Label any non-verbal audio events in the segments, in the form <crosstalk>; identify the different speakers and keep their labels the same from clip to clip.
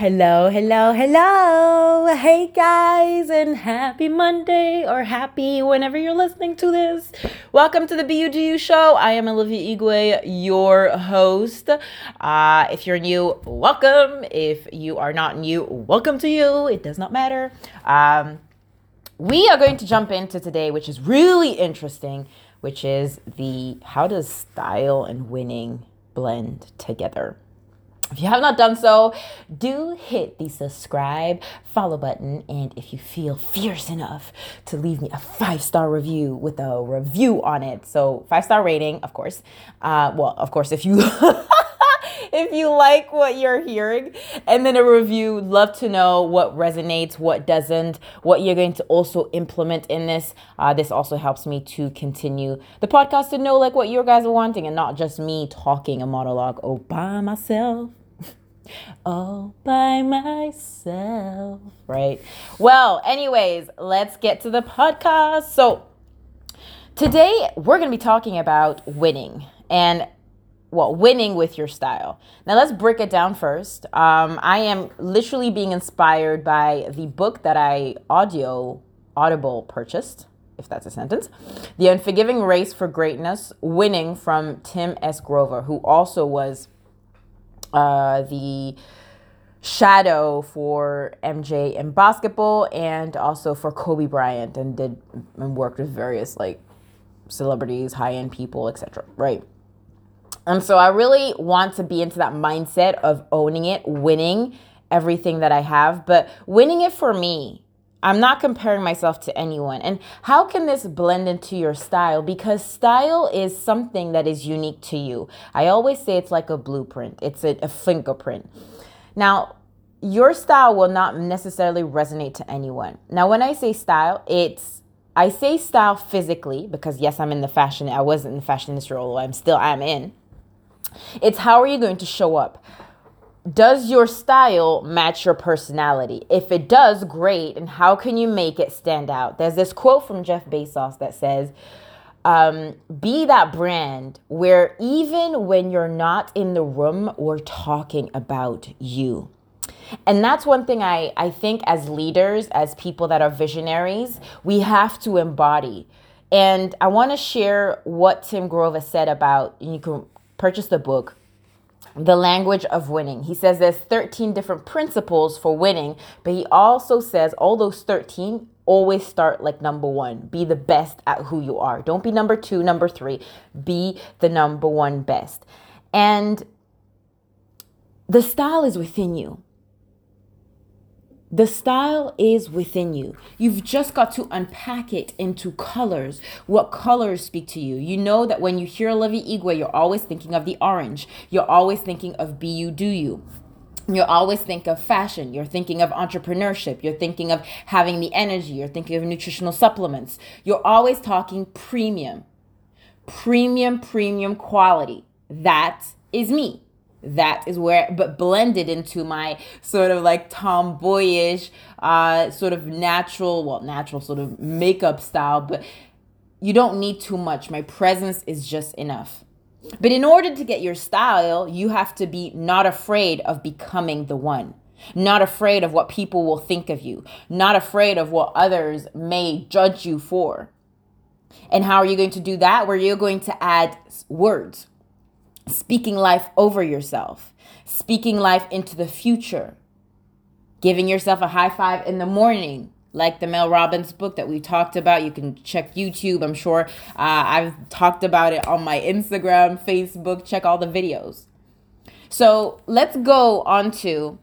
Speaker 1: Hello, hello, hello. Hey guys, and happy Monday or happy whenever you're listening to this. Welcome to the BUGU show. I am Olivia Igwe, your host. Uh, if you're new, welcome. If you are not new, welcome to you. It does not matter. Um, we are going to jump into today, which is really interesting, which is the how does style and winning blend together? If you have not done so, do hit the subscribe, follow button, and if you feel fierce enough to leave me a five star review with a review on it, so five star rating, of course. Uh, well, of course, if you <laughs> if you like what you're hearing, and then a review. Love to know what resonates, what doesn't, what you're going to also implement in this. Uh, this also helps me to continue the podcast to know like what you guys are wanting, and not just me talking a monologue all by myself all by myself, right? Well, anyways, let's get to the podcast. So, today we're going to be talking about winning and well, winning with your style. Now, let's break it down first. Um, I am literally being inspired by the book that I audio audible purchased if that's a sentence. The Unforgiving Race for Greatness, winning from Tim S. Grover, who also was uh, the shadow for MJ in basketball and also for Kobe Bryant and did and worked with various like celebrities, high-end people, etc. Right? And so I really want to be into that mindset of owning it, winning everything that I have, but winning it for me. I'm not comparing myself to anyone. And how can this blend into your style? Because style is something that is unique to you. I always say it's like a blueprint, it's a, a fingerprint. Now, your style will not necessarily resonate to anyone. Now, when I say style, it's I say style physically because yes, I'm in the fashion. I wasn't in the fashion industry, although I'm still I'm in. It's how are you going to show up? Does your style match your personality? If it does, great. And how can you make it stand out? There's this quote from Jeff Bezos that says, um, be that brand where even when you're not in the room, we're talking about you. And that's one thing I, I think as leaders, as people that are visionaries, we have to embody. And I want to share what Tim Grover said about, you can purchase the book, The Language of Winning. He says there's 13 different principles for winning, but he also says all those 13 always start like number one. Be the best at who you are. Don't be number two, number three. Be the number one best. And the style is within you. The style is within you. You've just got to unpack it into colors. What colors speak to you? You know that when you hear Olivia Igwe, you're always thinking of the orange. You're always thinking of Be You Do You you always think of fashion. You're thinking of entrepreneurship. You're thinking of having the energy. You're thinking of nutritional supplements. You're always talking premium, premium, premium quality. That is me. That is where, but blended into my sort of like tomboyish, uh, sort of natural, well, natural sort of makeup style, but you don't need too much. My presence is just enough. But in order to get your style, you have to be not afraid of becoming the one. Not afraid of what people will think of you. Not afraid of what others may judge you for. And how are you going to do that? Where you're going to add words, speaking life over yourself, speaking life into the future, giving yourself a high five in the morning, like the Mel Robbins book that we talked about. You can check YouTube. I'm sure uh, I've talked about it on my Instagram, Facebook. Check all the videos. So let's go on to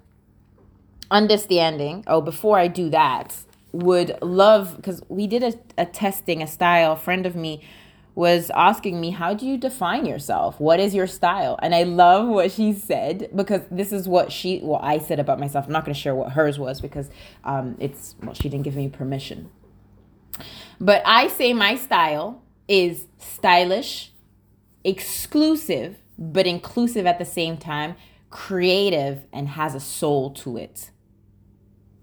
Speaker 1: understanding. Oh, before I do that, would love because we did a, a testing, a style. A friend of me was asking me, How do you define yourself? What is your style? And I love what she said because this is what she, well, I said about myself. I'm not going to share what hers was because um, it's, well, she didn't give me permission. But I say my style is stylish, exclusive, but inclusive at the same time, creative, and has a soul to it.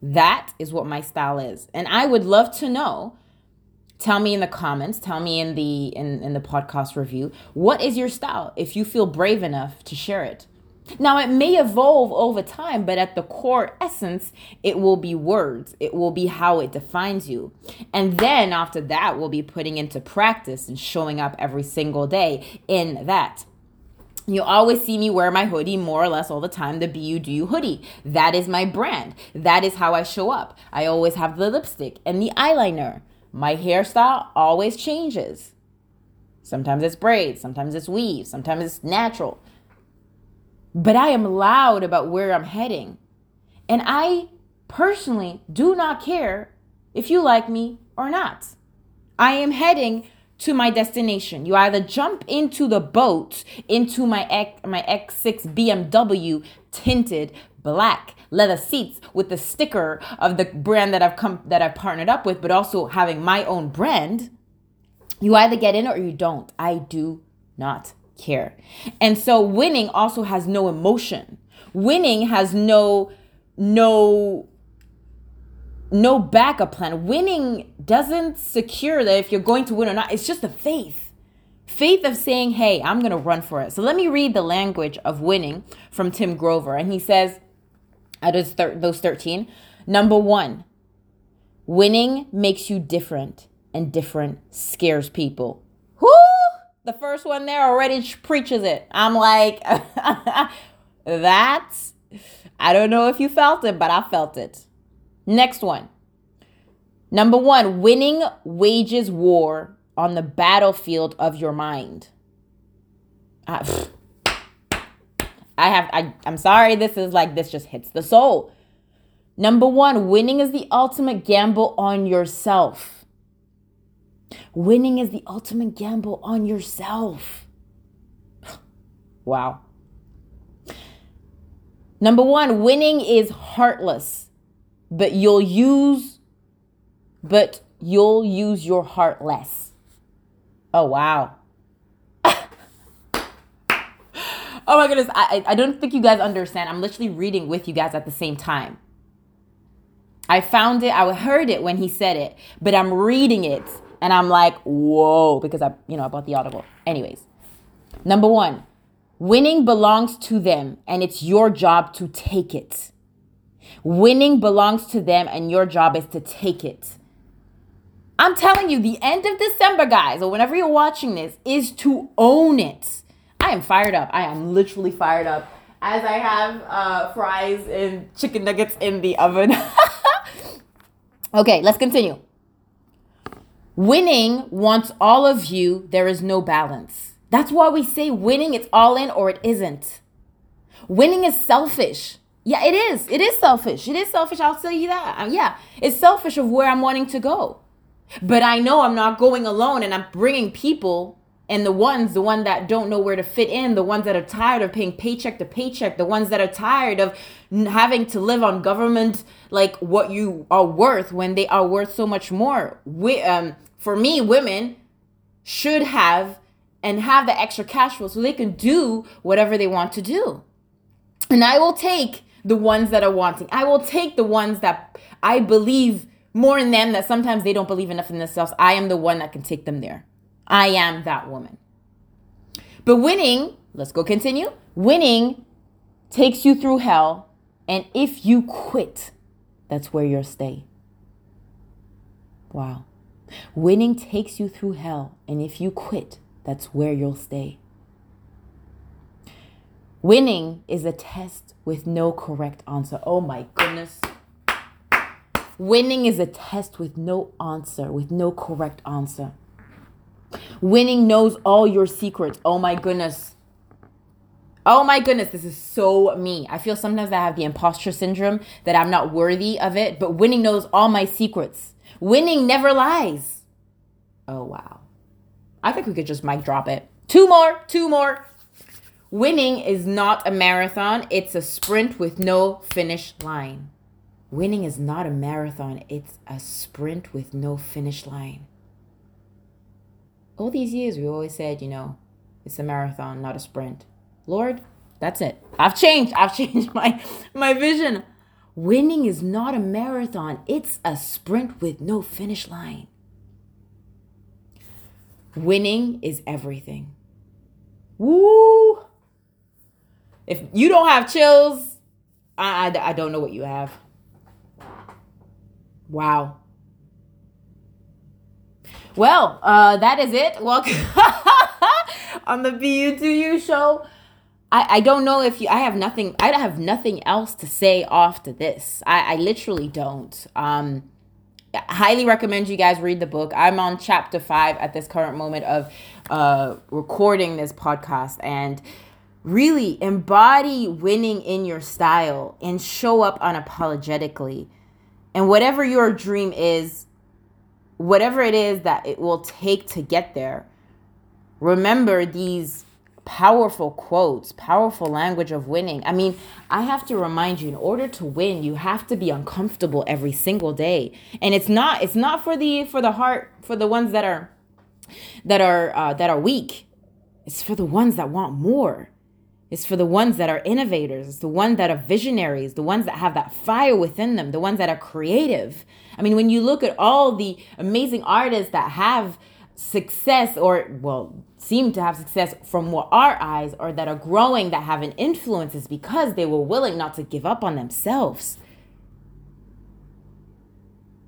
Speaker 1: That is what my style is. And I would love to know tell me in the comments tell me in the in, in the podcast review what is your style if you feel brave enough to share it Now, it may evolve over time, but at the core essence, it will be words. It will be how it defines you. And then after that, we'll be putting into practice and showing up every single day in that. You always see me wear my hoodie more or less all the time, the BU hoodie. That is my brand. That is how I show up. I always have the lipstick and the eyeliner. My hairstyle always changes. Sometimes it's braids, sometimes it's weave, sometimes it's natural. But I am loud about where I'm heading. And I personally do not care if you like me or not. I am heading to my destination. You either jump into the boat into my X, my X6 BMW tinted black leather seats with the sticker of the brand that I've come that I've partnered up with, but also having my own brand. You either get in or you don't. I do not care. And so winning also has no emotion. Winning has no no no backup plan. Winning doesn't secure that if you're going to win or not. It's just a faith. Faith of saying, hey, I'm going to run for it. So let me read the language of winning from Tim Grover. And he says, out of those 13, number one, winning makes you different, and different scares people. Whoo! The first one there already preaches it. I'm like, <laughs> that's, I don't know if you felt it, but I felt it. Next one. Number one, winning wages war on the battlefield of your mind. I, <laughs> I have, I, I'm sorry, this is like, this just hits the soul. Number one, winning is the ultimate gamble on yourself. Winning is the ultimate gamble on yourself. wow. Number one, winning is heartless but you'll use but you'll use your heart less. Oh wow. oh Oh my goodness, I I don't think you guys understand. I'm literally reading with you guys at the same time. I found it, I heard it when he said it, but I'm reading it and I'm like, whoa, because I, you know, I bought the audible. Anyways, number one, winning belongs to them and it's your job to take it. Winning belongs to them, and your job is to take it. I'm telling you, the end of December, guys, or whenever you're watching this, is to own it. Am fired up. I am literally fired up as I have uh, fries and chicken nuggets in the oven. <laughs> okay, let's continue. Winning wants all of you, there is no balance. That's why we say winning, it's all in or it isn't. Winning is selfish. Yeah, it is. It is selfish. It is selfish. I'll tell you that. Um, yeah, it's selfish of where I'm wanting to go. But I know I'm not going alone and I'm bringing people and the ones, the one that don't know where to fit in, the ones that are tired of paying paycheck to paycheck, the ones that are tired of having to live on government like what you are worth when they are worth so much more. We, um, for me, women should have and have the extra cash flow so they can do whatever they want to do. And I will take the ones that are wanting. I will take the ones that I believe more in them that sometimes they don't believe enough in themselves. I am the one that can take them there. I am that woman. But winning, let's go continue. Winning takes you through hell, and if you quit, that's where you'll stay. Wow. Winning takes you through hell, and if you quit, that's where you'll stay. Winning is a test with no correct answer. Oh my goodness. Winning is a test with no answer, with no correct answer. Winning knows all your secrets. Oh my goodness. Oh my goodness, this is so me. I feel sometimes I have the imposter syndrome that I'm not worthy of it, but winning knows all my secrets. Winning never lies. Oh wow. I think we could just mic drop it. Two more, two more. Winning is not a marathon, it's a sprint with no finish line. Winning is not a marathon, it's a sprint with no finish line. All these years, we always said, you know, it's a marathon, not a sprint. Lord, that's it. I've changed. I've <laughs> changed my, my vision. Winning is not a marathon, it's a sprint with no finish line. Winning is everything. Woo! If you don't have chills, I, I, I don't know what you have. Wow. Well, uh, that is it. Welcome <laughs> on the Be You Do You show. I, I don't know if you I have nothing I have nothing else to say to this. I, I literally don't. Um highly recommend you guys read the book. I'm on chapter five at this current moment of uh recording this podcast and really embody winning in your style and show up unapologetically. And whatever your dream is, whatever it is that it will take to get there, remember these powerful quotes, powerful language of winning. I mean, I have to remind you in order to win, you have to be uncomfortable every single day. And it's not it's not for the for the heart for the ones that are that are uh, that are weak. It's for the ones that want more. It's for the ones that are innovators. It's the ones that are visionaries, the ones that have that fire within them, the ones that are creative. I mean, when you look at all the amazing artists that have success or well seem to have success from what our eyes or that are growing that have an influence is because they were willing not to give up on themselves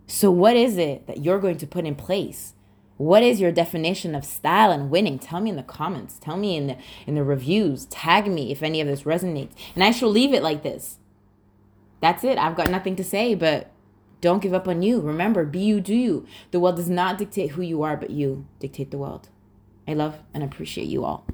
Speaker 1: so what is it that you're going to put in place what is your definition of style and winning tell me in the comments tell me in the in the reviews tag me if any of this resonates and i shall leave it like this that's it i've got nothing to say but don't give up on you. Remember, be you, do you. The world does not dictate who you are, but you dictate the world. I love and appreciate you all.